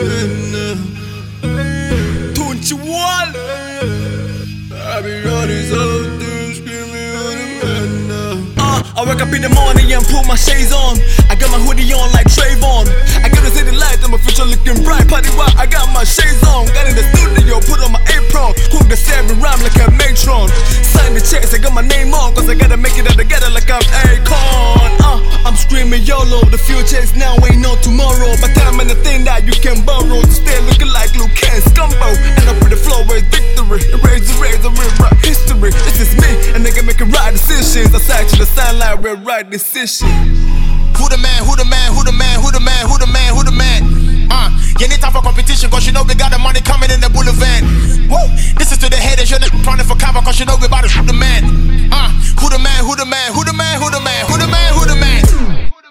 Don't you screaming on the. Uh, I wake up in the morning and put my shades on. I got my hoodie on like Trayvon. I gotta see the light and my future looking bright. Party while I got my shades on. Got in the studio, put on my apron. Cook the seven rhyme like a matron. Sign the checks, I got my name on. Cause I gotta make it out together like I'm Akon. Uh, I'm screaming YOLO. The future is now, ain't no tomorrow. But and the thing that you can borrow. To stay looking like Luke and Scumbo. And up with the flow is victory. Erase the razor, rewrite history. This is me, and they can make right decisions. I side to the sunlight, with right decision. Who the man, who the man, who the man,